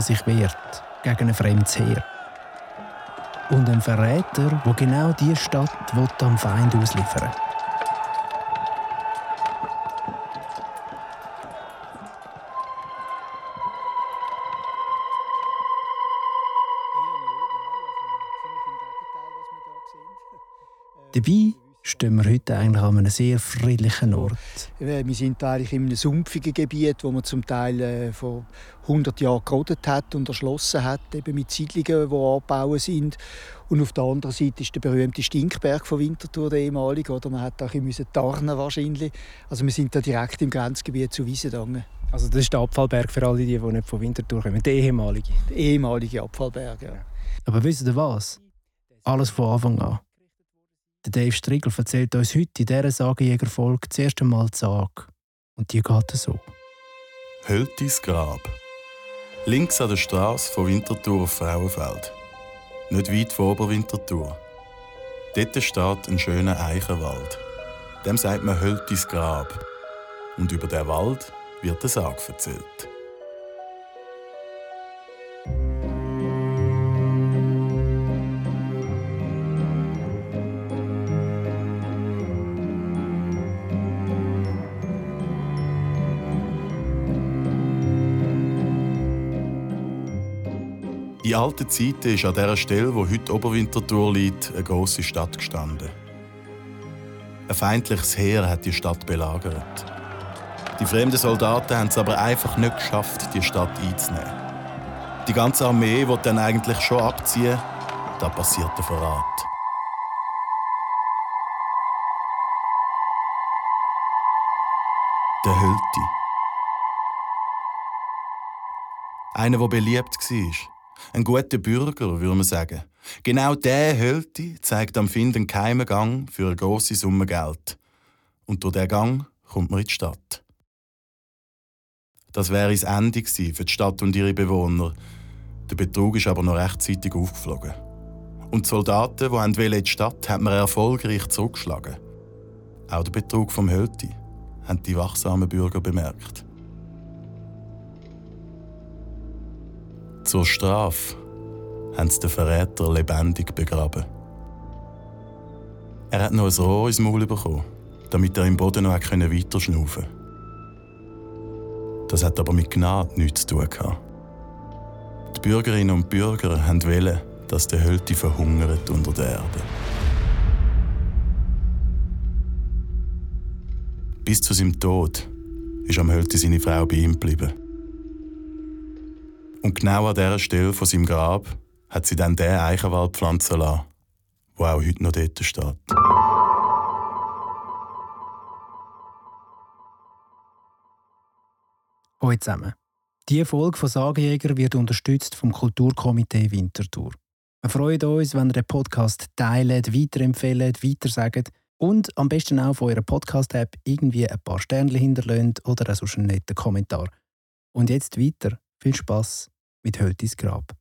der sich wehrt gegen ein fremdes Heer. Und ein Verräter, der genau diese Stadt am Feind ausliefern. Dabei stehen wir heute eigentlich an einem sehr friedlichen Ort. Wir sind eigentlich in einem sumpfigen Gebiet, wo man zum Teil äh, vor 100 Jahren gerodet hat und erschlossen hat, eben mit Siedlungen, die angebaut sind. Und auf der anderen Seite ist der berühmte Stinkberg von Winterthur, der ehemalige. Oder man hat auch ein bisschen tarnen wahrscheinlich. Also wir sind da direkt im Grenzgebiet zu Wiesendangen. Also das ist der Abfallberg für alle, die, die nicht von Winterthur kommen, der ehemalige? Der ehemalige Abfallberg, ja. Aber wisst ihr was? Alles von Anfang an. Der Dave Striegel erzählt uns heute in dieser Sagenjägerfolge das erste Mal die Sage. Und die geht so. Höltis Grab. Links an der Straße von Winterthur auf Frauenfeld. Nicht weit von Oberwinterthur. Dort steht ein schöner Eichenwald. Dem sagt man Höltis Grab. Und über den Wald wird eine Sage erzählt. Alten Zeiten ist an dieser Stelle, wo heute Oberwinterthur liegt, eine grosse Stadt gestanden. Ein feindliches Heer hat die Stadt belagert. Die fremden Soldaten haben es aber einfach nicht geschafft, die Stadt einzunehmen. Die ganze Armee wird dann eigentlich schon abziehen, da passiert der Verrat. Der Hülti. Einer, der beliebt war. Ein guter Bürger, würde man sagen. Genau der Hölti zeigt am Finden geheimen Gang für eine grosse Summe Geld. Und durch diesen Gang kommt man in die Stadt. Das wäre das Ende für die Stadt und ihre Bewohner. Der Betrug ist aber noch rechtzeitig aufgeflogen. Und die Soldaten, die in die Stadt hat man erfolgreich zurückgeschlagen. Auch der Betrug vom Hölti haben die wachsamen Bürger bemerkt. Zur Strafe haben sie den Verräter lebendig begraben. Er hat noch ein Rohr ins Maul bekommen, damit er im Boden noch weiter schnaufen Das hat aber mit Gnade nichts zu tun gehabt. Die Bürgerinnen und Bürger wollen, dass der Hölti verhungert unter der Erde. Bis zu seinem Tod ist am Hölti seine Frau bei ihm geblieben. Und genau an dieser Stelle von seinem Grab hat sie dann den Eichenwald pflanzen lassen, der auch heute noch dort steht. Hallo zusammen. Diese Folge von Sagenjäger wird unterstützt vom Kulturkomitee Winterthur. Wir freuen uns, wenn ihr den Podcast teilt, weiterempfehlt, weitersagt und am besten auch von eurer Podcast-App irgendwie ein paar Sternchen hinterlönt oder sonst einen netten Kommentar. Und jetzt weiter. Viel Spaß mit Höltis Grab.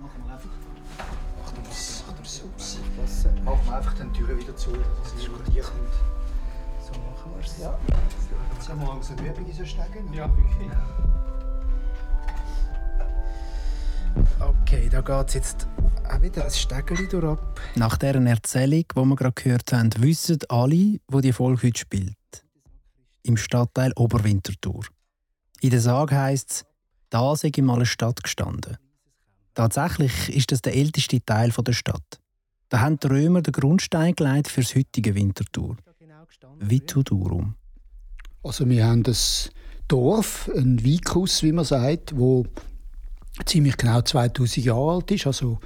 Machen wir einfach. Machen wir einfach die Türen wieder zu, dass es über dir kommt. So machen wir es. Ja. Jetzt haben wir langsam Übung in so Stegen. Ja, wirklich. Okay, da geht es jetzt auch wieder ein Stegeli durch. Nach dieser Erzählung, die wir gerade gehört haben, wissen alle, wo die Folge heute spielt. Im Stadtteil Oberwinterthur. In der Sage heisst es, da sei mal eine Stadt gestanden. Tatsächlich ist das der älteste Teil der Stadt. Da haben die Römer den Grundstein gelegt für das heutige Winterthur. Vitudurum. Also wir haben das Dorf, ein Vicus, wie man sagt, wo ziemlich genau 2000 Jahre alt ist. Also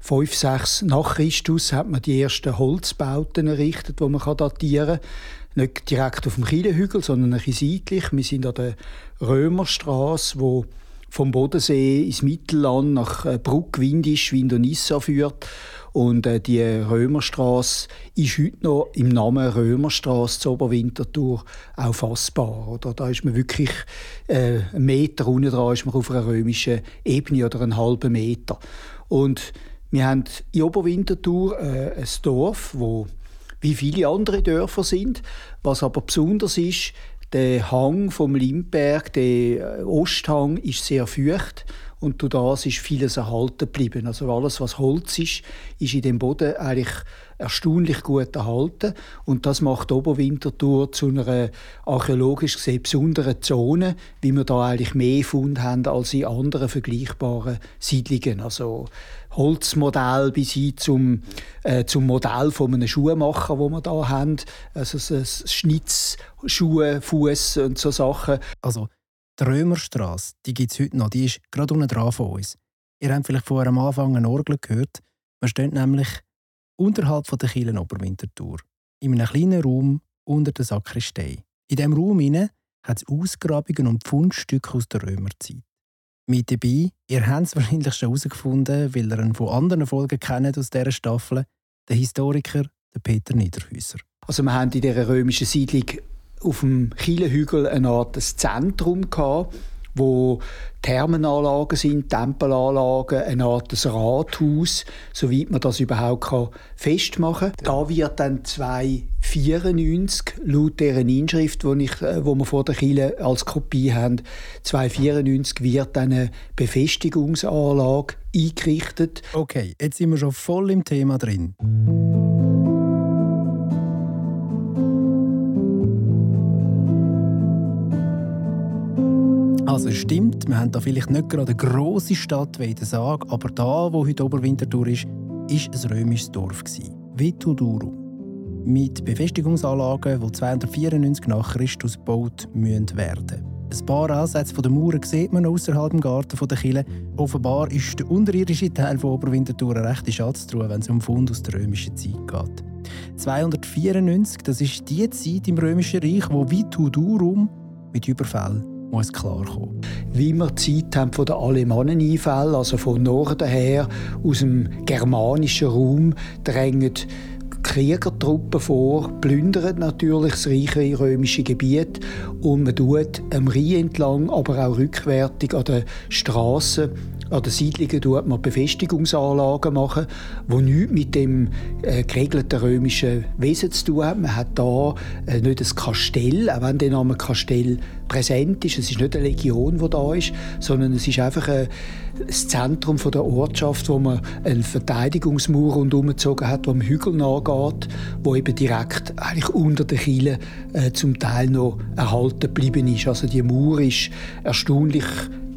5, 6 nach Christus hat man die ersten Holzbauten errichtet, die man datieren kann. Nicht direkt auf dem Kielehügel, sondern ein bisschen seitlich. Wir sind an der Römerstraße, wo vom Bodensee ins Mittelland nach äh, Bruck-Windisch, Windonissa führt. Und äh, die Römerstraße ist heute noch im Namen Römerstraße zu Oberwinterthur auch fassbar. Oder? Da ist man wirklich äh, einen Meter unten dran ist man auf einer römischen Ebene oder einen halben Meter. Und wir haben in Oberwinterthur äh, ein Dorf, wo wie viele andere Dörfer sind. Was aber besonders ist, Der Hang vom Limberg, der äh, Osthang, ist sehr feucht und durch das ist vieles erhalten geblieben. Also alles, was Holz ist, ist in dem Boden eigentlich erstaunlich gut erhalten und das macht Oberwinterthur zu einer archäologisch gesehen besonderen Zone, wie wir da eigentlich mehr Fund haben als in anderen vergleichbaren Siedlungen. Also Holzmodell bis hin zum, äh, zum Modell von einem Schuhmacher, wo wir da haben, also so Schnitzschuhe, Fuß und so Sachen. Also die Römerstraße, die gibt es heute noch, die ist gerade unten dran von uns. Ihr habt vielleicht vor am Anfang eine Orgel gehört. Man steht nämlich unterhalb von der Kielen Oberwinterthur, in einem kleinen Raum unter der Sakristei. In diesem Raum hat es Ausgrabungen und Fundstücke aus der Römerzeit. Mit dabei, ihr habt es wahrscheinlich schon herausgefunden, weil ihr ihn von anderen Folgen kennt aus dieser Staffel, der Historiker Peter Niederhäuser. Also wir haben in dieser römischen Siedlung auf dem Kielenhügel eine Art Zentrum gehabt, wo Thermenanlagen sind, Tempelanlagen, eine Art Rathaus, soweit man das überhaupt kann festmachen kann. Da wird dann 294 laut dieser Inschrift, die ich, äh, wo wir vor der Kille als Kopie haben, 294 wird eine Befestigungsanlage eingerichtet. Okay, jetzt sind wir schon voll im Thema drin. Also es stimmt, wir haben da vielleicht nicht gerade eine grosse Stadt wie in der Sag, aber da, wo heute Oberwinterthur ist, ist ein römisches Dorf Vituduru. Mit Befestigungsanlagen, die 294 nach Christus gebaut werden müssen. Ein paar Ansätze der Mauern sieht man außerhalb des Garten der Kille. Offenbar ist der unterirdische Teil von Oberwinterthur eine rechte Schatztruhe, wenn es um Fund aus der römischen Zeit geht. 294, das ist die Zeit im römischen Reich, wo Vitudurum mit Überfällen muss klarkommen. Wie wir Zeit haben von den Alemanneneinfällen, also von Norden her, aus dem germanischen Raum, drängen Kriegertruppen vor, plündern natürlich das reiche römische Gebiet und man tut am Rhein entlang, aber auch rückwärtig an den Straßen an den Siedlungen tut man Befestigungsanlagen machen, die nichts mit dem äh, geregelten römischen Wesen zu tun haben. Man hat da äh, nicht ein Kastell, auch wenn der Name Kastell präsent ist. Es ist nicht eine Legion, die da ist, sondern es ist einfach ein, äh, das Zentrum der Ortschaft, wo man einen Verteidigungsmauer rundherum gezogen hat, der am Hügel nachgeht, wo eben direkt eigentlich unter den Kielen äh, zum Teil noch erhalten geblieben ist. Also die Mauer ist erstaunlich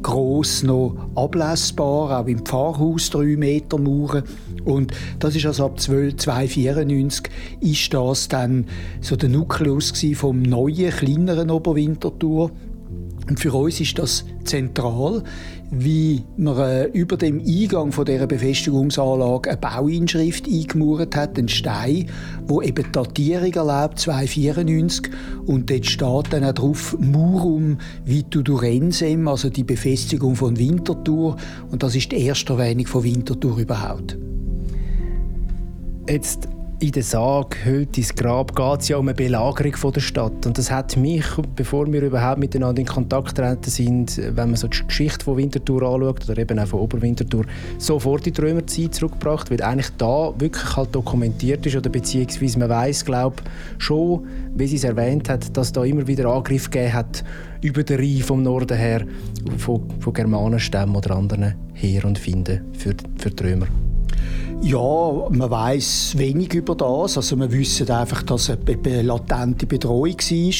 gross noch ablesbar, auch im Pfarrhaus drei Meter Mauern. Und das ist also ab 294 ist das dann so der Nukleus vom neuen, kleineren Oberwinterthur. Und für uns ist das zentral, wie man äh, über dem Eingang von dieser Befestigungsanlage eine Bauinschrift eingemauert hat, einen Stein, wo eben die Datierung erlaubt, 294. Und dort steht dann auch drauf Murum Vitudurensem, also die Befestigung von Winterthur. Und das ist die erste Erwähnung von Winterthur überhaupt. Jetzt in der Sage «Hüllt ins Grab» geht es ja um eine Belagerung von der Stadt. Und das hat mich, bevor wir überhaupt miteinander in Kontakt treten sind, wenn man so die Geschichte von Winterthur anschaut, oder eben auch von Oberwinterthur, sofort in die Römerzeit zurückgebracht, weil eigentlich da wirklich halt dokumentiert ist, oder beziehungsweise man weiß, glaube schon, wie sie es erwähnt hat, dass da immer wieder Angriff gegeben hat über den Rhein vom Norden her, von, von Germanenstämmen oder anderen Her und Finden für, für die Römer. Ja, man weiß wenig über das. Also wir wissen einfach, dass es eine latente Bedrohung war.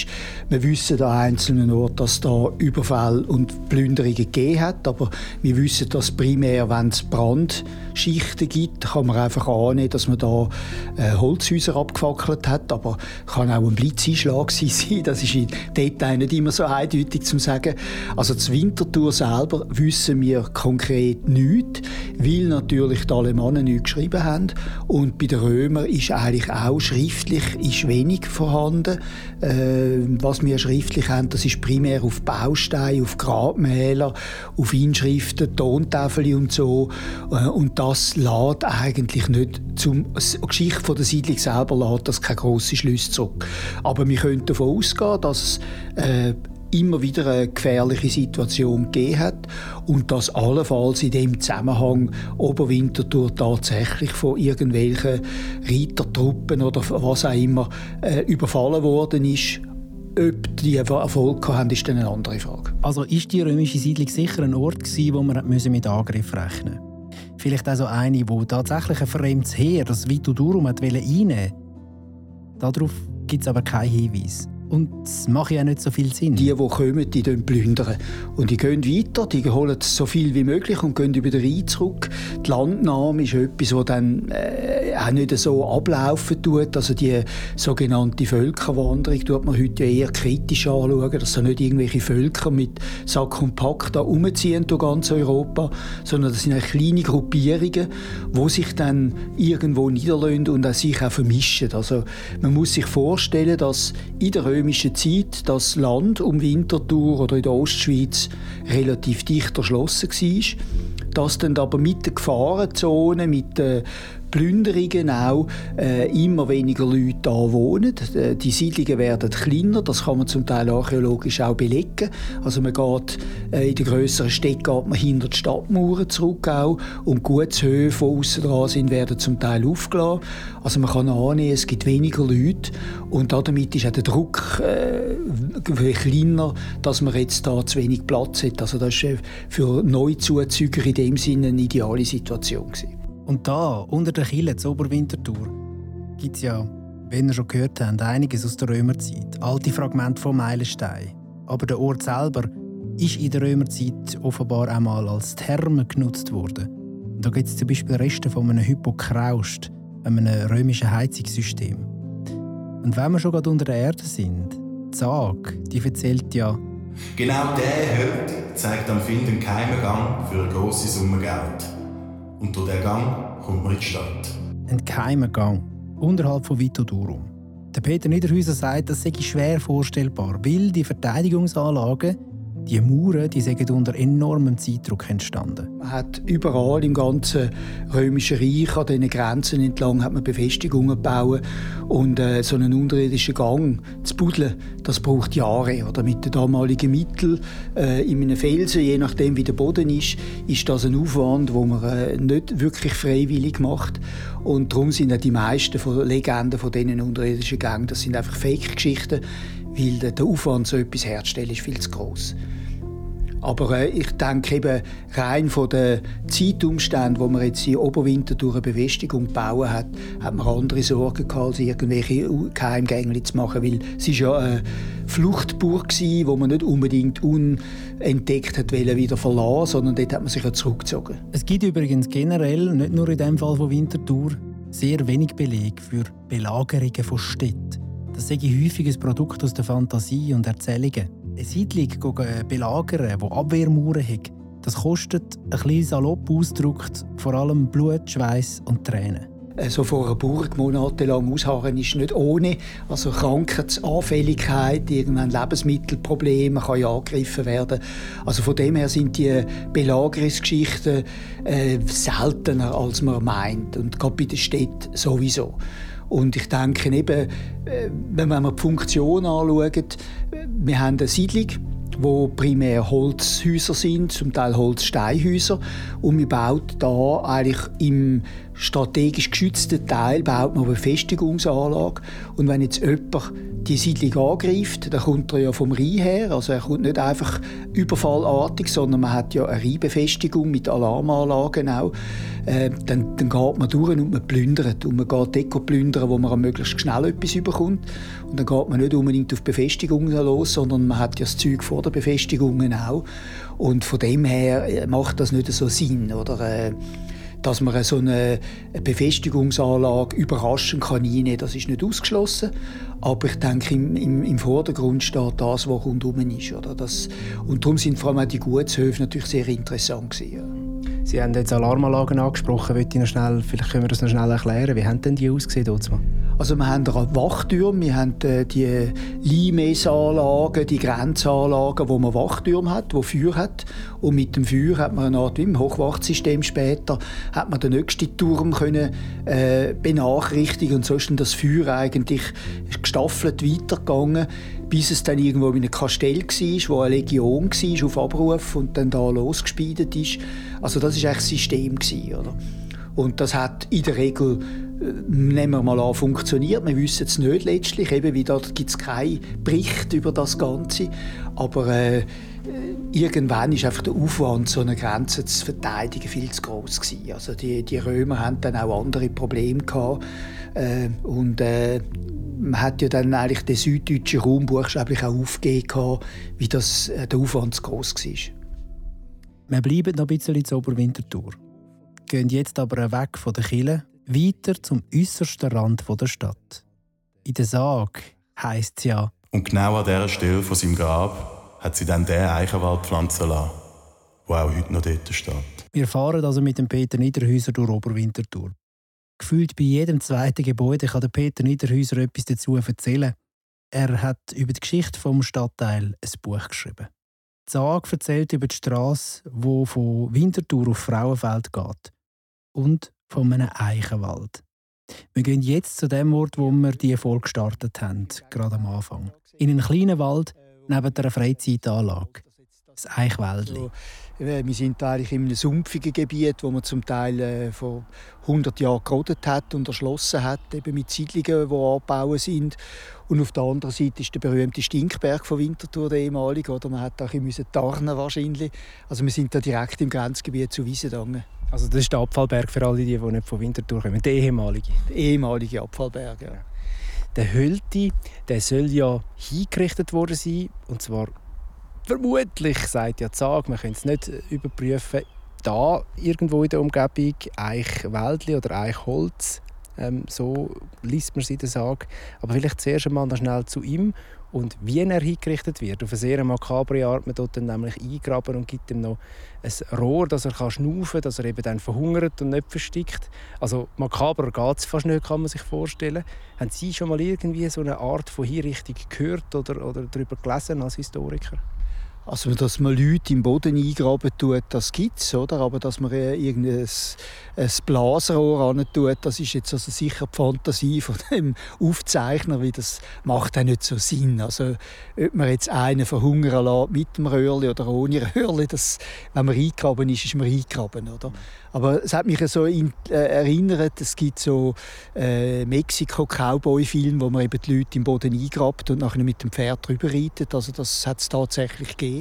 Wir wissen an einzelnen Orten, dass es da Überfälle und Plünderungen gegeben hat. Aber wir wissen, dass primär, wenn es Brandschichten gibt, kann man einfach annehmen, dass man da äh, Holzhäuser abgefackelt hat. Aber kann auch ein Blitzeinschlag sein. Das ist in Detail nicht immer so eindeutig zu sagen. Also das Winterthur selber wissen wir konkret nichts, weil natürlich die Alemannen nichts geschrieben haben. Und bei den Römern ist eigentlich auch schriftlich ist wenig vorhanden. Äh, was wir schriftlich haben, das ist primär auf Bausteine, auf Grabmäler, auf Inschriften, Tontafeln und so. Äh, und das lädt eigentlich nicht zum die Geschichte von der Siedlung selber lädt das keine grosse Schlüsse zurück. Aber wir können davon ausgehen, dass äh, immer wieder eine gefährliche Situation gegeben hat und dass allenfalls in dem Zusammenhang Oberwinterthur tatsächlich von irgendwelchen Reitertruppen oder was auch immer äh, überfallen worden ist ob die Erfolg haben, ist dann eine andere Frage. Also ist die römische Siedlung sicher ein Ort gewesen, wo man mit Angriff rechnen musste? Vielleicht auch so eine, wo tatsächlich ein fremdes Heer, das Vito Durum, einnehmen wollte. Darauf gibt es aber keinen Hinweis. Und das macht ja nicht so viel Sinn. Die, die kommen, die plündern. Und die gehen weiter, die holen so viel wie möglich und gehen über den Rhein zurück. Die Landnahme ist etwas, das dann äh, auch nicht so ablaufen tut. Also die sogenannte Völkerwanderung tut man heute eher kritisch anschauen, dass so nicht irgendwelche Völker mit Sack und Pack da umziehen durch ganz Europa, sondern das sind kleine Gruppierungen, die sich dann irgendwo niederlösen und auch sich auch vermischen. Also man muss sich vorstellen, dass in der römischen Zeit das Land um Winterthur oder in der Ostschweiz relativ dicht erschlossen war. Das dann aber mit den Gefahrenzone, mit den Plünderungen auch äh, immer weniger Leute da wohnen. Äh, die Siedlungen werden kleiner, das kann man zum Teil archäologisch auch belegen. Also man geht äh, in den grösseren Städten geht man hinter die Stadtmauern zurück auch und Gutshöfe, die aussen dran sind, werden zum Teil aufgelassen. Also man kann annehmen, es gibt weniger Leute und damit ist auch der Druck äh, kleiner, dass man jetzt da zu wenig Platz hat. Also das ist für Neuzuzüger in dem Sinne eine ideale Situation gewesen. Und da, unter der Kille zur Oberwintertour, gibt es ja, wenn ihr schon gehört habt, einiges aus der Römerzeit. Alte Fragmente von Meilenstein. Aber der Ort selber ist in der Römerzeit offenbar einmal als Therme genutzt worden. Und da gibt es zum Beispiel Reste von einem Hypokraust, einem römischen Heizungssystem. Und wenn wir schon gerade unter der Erde sind, die Sage, die erzählt ja, Genau der Held zeigt am Finden keinen Gang für eine grosse Summe Geld. Und durch diesen Gang kommt man in die Stadt. Ein geheimer Gang, unterhalb von Vito Durum. Der Peter Niederhäuser sagt, das sei schwer vorstellbar, weil die Verteidigungsanlagen die Mauern die sind unter enormem Zeitdruck entstanden. Man hat überall im ganzen römischen Reich an diesen Grenzen entlang hat man Befestigungen gebaut und äh, so einen unterirdischen Gang zu buddeln, das braucht Jahre. Oder mit den damaligen Mitteln äh, in einem Felsen, je nachdem wie der Boden ist, ist das ein Aufwand, wo man äh, nicht wirklich freiwillig macht. Und darum sind auch die meisten von Legenden von diesen unterirdischen Gängen, das sind einfach Fake-Geschichten weil der Aufwand, so etwas herzustellen, ist viel zu groß. Aber äh, ich denke eben rein von den Zeitumständen, wo man jetzt in Oberwinter durch eine Befestigung bauen hat, hat man andere Sorgen gehabt, als irgendwelche Geheimgänge zu machen, weil es ist ja eine Fluchtburg gewesen, wo man nicht unbedingt unentdeckt hat wieder verlassen, sondern dort hat man sich ja zurückgezogen. Es gibt übrigens generell, nicht nur in dem Fall von Winterthur, sehr wenig Beleg für Belagerungen von Städten. Das sei häufig ein Produkt aus der Fantasie und Erzählungen. Eine Siedlung belagern, die Abwehrmauern hat, das kostet, ein bisschen salopp ausgedrückt, vor allem Blut, Schweiß und Tränen. So vor einer Burg monatelang ausharren ist nicht ohne. Also Krankheitsanfälligkeit, irgendein Lebensmittelproblem kann ja angegriffen werden. Also von dem her sind die Belagerungsgeschichten äh, seltener, als man meint. Und gerade bei den Städten sowieso. Und ich denke eben, äh, wenn man die Funktion anschaut, wir haben eine Siedlung, wo primär Holzhäuser sind, zum Teil Holzsteinhäuser. Und man baut da eigentlich im strategisch geschützten Teil baut man eine Befestigungsanlage. Und wenn jetzt jemand die Siedlung angreift, dann kommt er ja vom Rhein her. Also er kommt nicht einfach überfallartig, sondern man hat ja eine Rheinbefestigung mit Alarmanlagen auch. Äh, dann, dann geht man durch und man plündert. Und man geht dort plündern, wo man möglichst schnell etwas überkommt. Und dann geht man nicht unbedingt auf Befestigungen los, sondern man hat ja das Zeug vor der Befestigungen auch. Und von dem her äh, macht das nicht so Sinn. Oder, äh, dass man so eine Befestigungsanlage überraschend kann einnehmen das ist nicht ausgeschlossen. Aber ich denke, im, im, im Vordergrund steht das, was rundum ist. Oder? Das, und darum sind vor allem auch die Gutshöfe natürlich sehr interessant gewesen. Sie haben jetzt Alarmanlagen angesprochen. ich noch schnell, vielleicht können wir das noch schnell erklären. Wie haben denn die ausgesehen dort? Also wir haben Wachtürme, wir haben äh, die Limesanlagen, die Grenzanlagen, wo man Wachtürme hat, wo Feuer hat. Und mit dem Feuer hat man eine Art wie im Hochwachtsystem später, hat man den nächsten Turm können, äh, benachrichtigen und so ist dann das Feuer eigentlich gestaffelt weitergegangen, bis es dann irgendwo in einem Kastell war, wo eine Legion war auf Abruf und dann da losgespeidet ist. Also das ist eigentlich das System gewesen, oder? Und das hat in der Regel nehmen wir mal an, funktioniert. Wir wissen es nicht letztlich. Eben, wie dort gibt es keinen Bericht über das Ganze. Aber äh, irgendwann ist einfach der Aufwand, so eine Grenze zu verteidigen, viel zu groß gewesen. Also die, die Römer hatten dann auch andere Probleme gehabt. Äh, und äh, man hat ja dann eigentlich den süddeutschen Raum buchstäblich auch aufgegeben, wie das, äh, der Aufwand zu groß war. Wir bleiben noch ein bisschen zur Oberwintertour. Gehen jetzt aber weg von der Kille weiter zum äußersten Rand der Stadt. In der Sage heisst es ja. Und genau an dieser Stelle von seinem Grab hat sie dann den Eichenwald pflanzen lassen, der auch heute noch dort steht. Wir fahren also mit dem Peter Niederhäuser durch Oberwinterthur. Gefühlt bei jedem zweiten Gebäude kann der Peter Niederhäuser etwas dazu erzählen. Er hat über die Geschichte vom Stadtteil ein Buch geschrieben. Die Sage erzählt über die Straße, die von Winterthur auf Frauenfeld geht. Und von einem Eichenwald. Wir gehen jetzt zu dem Ort, wo wir die Folge gestartet haben, gerade am Anfang. In einen kleinen Wald neben einer Freizeitanlage. Das Eichwäldli. Wir sind eigentlich in einem sumpfigen Gebiet, wo man zum Teil äh, vor 100 Jahren gerodet hat und erschlossen hat, eben mit Siedlungen, die angebaut sind. Und auf der anderen Seite ist der berühmte Stinkberg von Winterthur, der ehemalige. Oder man hat auch ein bisschen tarnen wahrscheinlich. Also wir sind da direkt im Grenzgebiet zu Wiesendangen. Also das ist der Abfallberg für alle, die, die nicht von Winterthur kommen, der ehemalige? Der ehemalige Abfallberg, ja. Der Hölti, der soll ja hingerichtet worden sein, und zwar vermutlich, sagt ja die Sage, wir können es nicht überprüfen, da irgendwo in der Umgebung Eichwäldli oder Eichholz, ähm, so liest man es in der Sage. Aber vielleicht zuerst einmal noch schnell zu ihm und wie er hingerichtet wird. Auf eine sehr makabre Art. Man dort nämlich eingraben und gibt ihm noch ein Rohr, dass er kann schnaufen kann, dass er eben dann verhungert und nicht verstickt. Also makaber geht es fast nicht, kann man sich vorstellen. Haben Sie schon mal irgendwie so eine Art von Hinrichtung gehört oder, oder darüber gelesen als Historiker? Also, dass man Leute im Boden eingraben tut, das gibt es, oder? Aber dass man irgendein ein Blasrohr tut, das ist jetzt also sicher die Fantasie von dem Aufzeichner, weil das macht auch nicht so Sinn. Also, ob man jetzt einen verhungern lässt mit dem Röhrli oder ohne Röhrli, das, wenn man eingraben ist, ist man eingraben, oder? Aber es hat mich so in, äh, erinnert, es gibt so äh, Mexiko-Cowboy-Filme, wo man eben die Leute im Boden eingrabt und nachher mit dem Pferd drüber reitet. Also das hat es tatsächlich gegeben,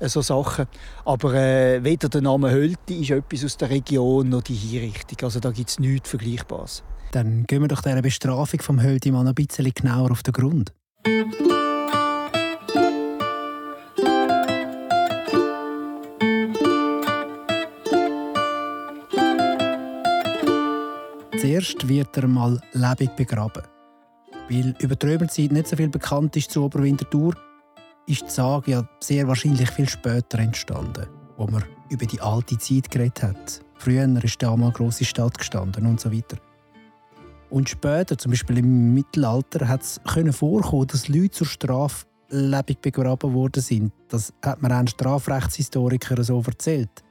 äh, so Sachen. Aber äh, weder der Name Hölti ist etwas aus der Region noch die Hinrichtung. Also da gibt es nichts Vergleichbares. Dann gehen wir doch dieser Bestrafung vom Hölti mal ein bisschen genauer auf den Grund. Zuerst wird er mal lebendig begraben. Weil über die Römerzeit nicht so viel bekannt ist zu Oberwinterthur, ist die Sage ja sehr wahrscheinlich viel später entstanden, wo man über die alte Zeit geredet hat. Früher ist da mal eine grosse Stadt gestanden und so weiter. Und später, zum Beispiel im Mittelalter, hat es vorkommen, dass Leute zur Strafe lebendig begraben worden sind. Das hat mir ein Strafrechtshistoriker so erzählt.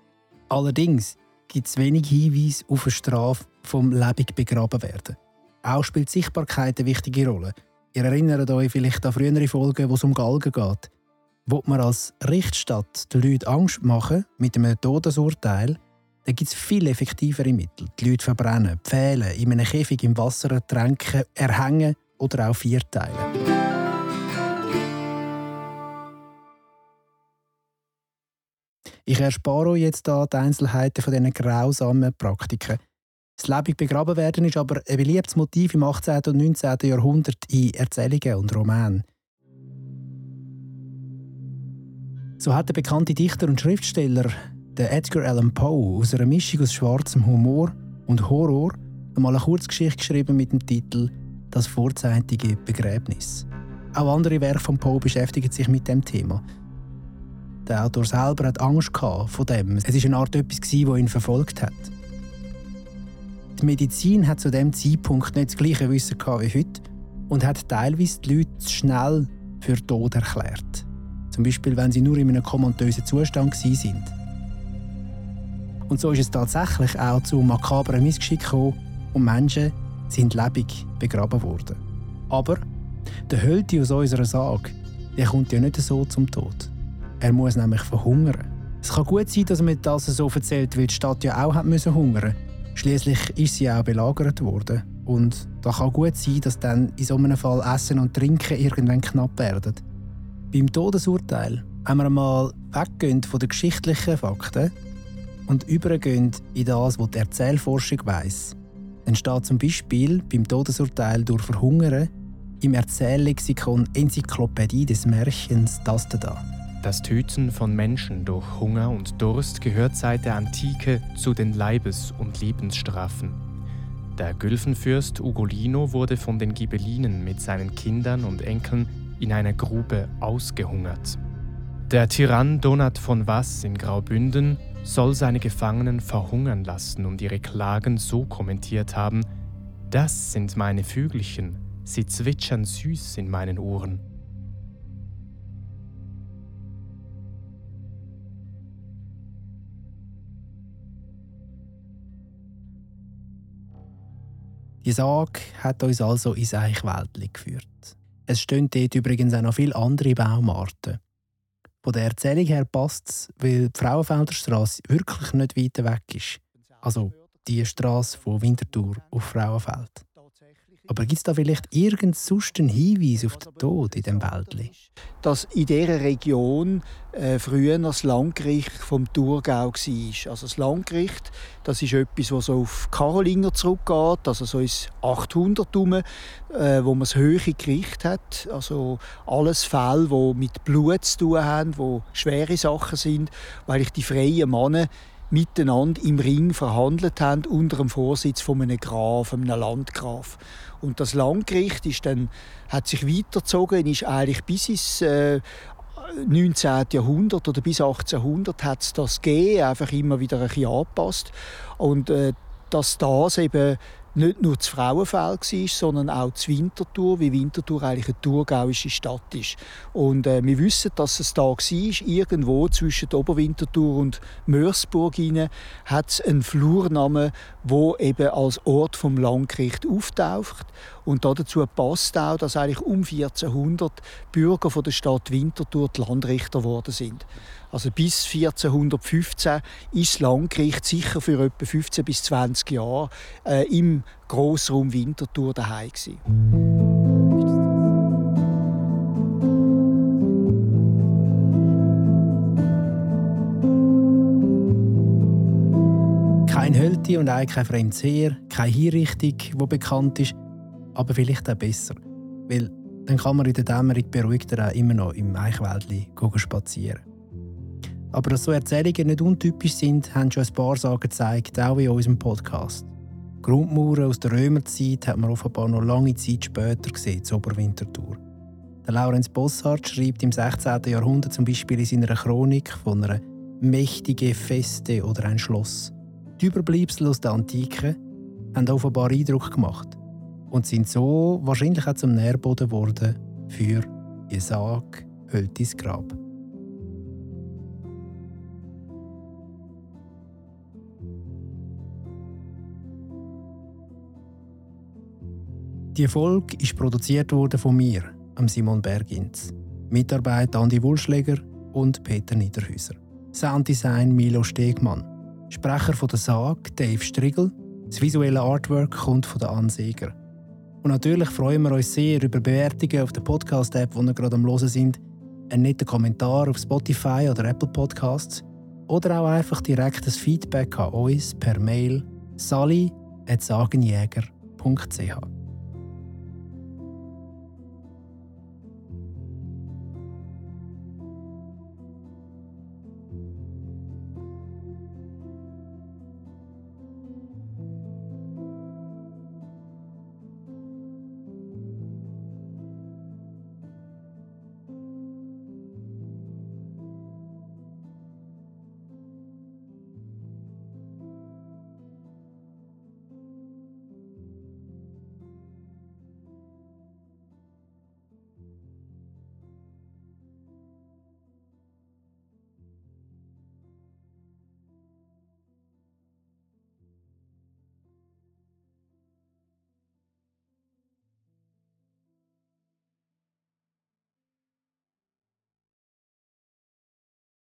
Allerdings gibt es wenig Hinweise auf eine Strafe vom lebendig begraben werden. Auch spielt Sichtbarkeit eine wichtige Rolle. Ihr erinnert euch vielleicht an frühere Folgen, wo es um Galgen geht. Wo man als Richtstadt den Leuten Angst machen mit einem Todesurteil, dann gibt es viel effektivere Mittel. Die Leute verbrennen, pfählen, in einem Käfig im Wasser ertränken, erhängen oder auch vierteilen. Ich erspare euch jetzt hier die Einzelheiten von diesen grausamen Praktiken. Das lebig begraben werden ist aber ein beliebtes Motiv im 18. und 19. Jahrhundert in Erzählungen und Romanen. So hat der bekannte Dichter und Schriftsteller der Edgar Allan Poe aus einer Mischung aus schwarzem Humor und Horror einmal eine Kurzgeschichte geschrieben mit dem Titel Das vorzeitige Begräbnis. Auch andere Werke von Poe beschäftigen sich mit dem Thema. Der Autor selber hat Angst vor dem. Es ist eine Art etwas, das ihn verfolgt hat. Die Medizin hat zu dem Zeitpunkt nicht das gleiche Wissen wie heute und hat teilweise die Leute schnell für tot erklärt. Zum Beispiel, wenn sie nur in einem komatösen Zustand sind. Und so ist es tatsächlich auch zu makabren Missgeschicken gekommen und Menschen sind lebendig begraben worden. Aber der Hölti aus unserer Sage, der kommt ja nicht so zum Tod. Er muss nämlich verhungern. Es kann gut sein, dass man das so erzählt, weil die Stadt ja auch hat müssen hungern. Schließlich ist sie auch belagert worden. Und da kann gut sein, dass dann in so einem Fall Essen und Trinken irgendwann knapp werden. Beim Todesurteil wenn wir einmal weggehen von den geschichtlichen Fakten und übergehen in das, was die Erzählforschung weiss, dann steht zum Beispiel beim Todesurteil durch Verhungern im Erzähllexikon Enzyklopädie des Märchens das da. Das Töten von Menschen durch Hunger und Durst gehört seit der Antike zu den Leibes- und Lebensstrafen. Der Gülfenfürst Ugolino wurde von den Ghibellinen mit seinen Kindern und Enkeln in einer Grube ausgehungert. Der Tyrann Donat von Was in Graubünden soll seine Gefangenen verhungern lassen und ihre Klagen so kommentiert haben: Das sind meine Vögelchen, sie zwitschern süß in meinen Ohren. Die Sage hat uns also ins Eichwäldli geführt. Es stehen dort übrigens auch noch viele andere Baumarten. Von der Erzählung her passt es, weil die Frauenfelderstraße wirklich nicht weit weg ist. Also die Straße von Winterthur auf Frauenfeld. Aber gibt es da vielleicht irgendeinen Hinweis auf den Tod in dem Wäldli? Dass in dieser Region äh, früher das Landgericht vom Thurgau war. Also das Landgericht, das ist etwas, das so auf Karolinger zurückgeht, also so ins 800 herum, äh, wo man das höhere Gericht hat. Also alles Fälle, die mit Blut zu tun haben, die schwere Sachen sind, weil ich die freien Männer miteinander im Ring verhandelt haben unter dem Vorsitz von einem Graf, einem Landgraf. Und das Landgericht ist dann, hat sich weitergezogen, ist eigentlich bis ins äh, 19. Jahrhundert oder bis 1800 hat es das gegeben, einfach immer wieder ein bisschen angepasst. Und äh, dass das eben nicht nur das Frauenfeld war, sondern auch das Winterthur, wie Winterthur eigentlich eine thurgauische Stadt ist. Und äh, wir wissen, dass es da war, irgendwo zwischen Oberwinterthur und Mörsburg hat es einen Flurnamen, wo eben als Ort vom Landgericht auftaucht. Und dazu passt auch, dass eigentlich um 1400 Bürger von der Stadt Winterthur die Landrichter geworden sind. Also bis 1415 ist das Landgericht sicher für etwa 15 bis 20 Jahre äh, im Grossraum Winterthur daheim gewesen. Kein Hölti und auch kein fremdes Heer, keine Hinrichtung, die bekannt ist, aber vielleicht auch besser. Weil dann kann man in der Dämmerung beruhigter auch immer noch im Eichwäldli spazieren. Aber dass so Erzählungen nicht untypisch sind, haben schon ein paar Sagen gezeigt, auch in unserem Podcast. Grundmauern aus der Römerzeit hat man offenbar noch lange Zeit später gesehen, zur Oberwintertour. Der Laurenz Bossart schreibt im 16. Jahrhundert zum Beispiel in seiner Chronik von einer mächtigen Feste oder ein Schloss. Die Überbleibsel aus der Antike haben offenbar Eindruck gemacht und sind so wahrscheinlich auch zum Nährboden geworden für die Sage Höltis Grab. Die Folge ist produziert worden von mir, Simon Bergins. Mitarbeit Andi Wulschläger und Peter Niederhäuser. Sounddesign Milo Stegmann. Sprecher von der Sag Dave Strigel. Das visuelle Artwork kommt von der Anseger. Und natürlich freuen wir uns sehr über Bewertungen auf der Podcast-App, wo wir gerade am Hören sind, einen netten Kommentar auf Spotify oder Apple Podcasts oder auch einfach direktes Feedback an uns per Mail sally.sagenjäger.ch.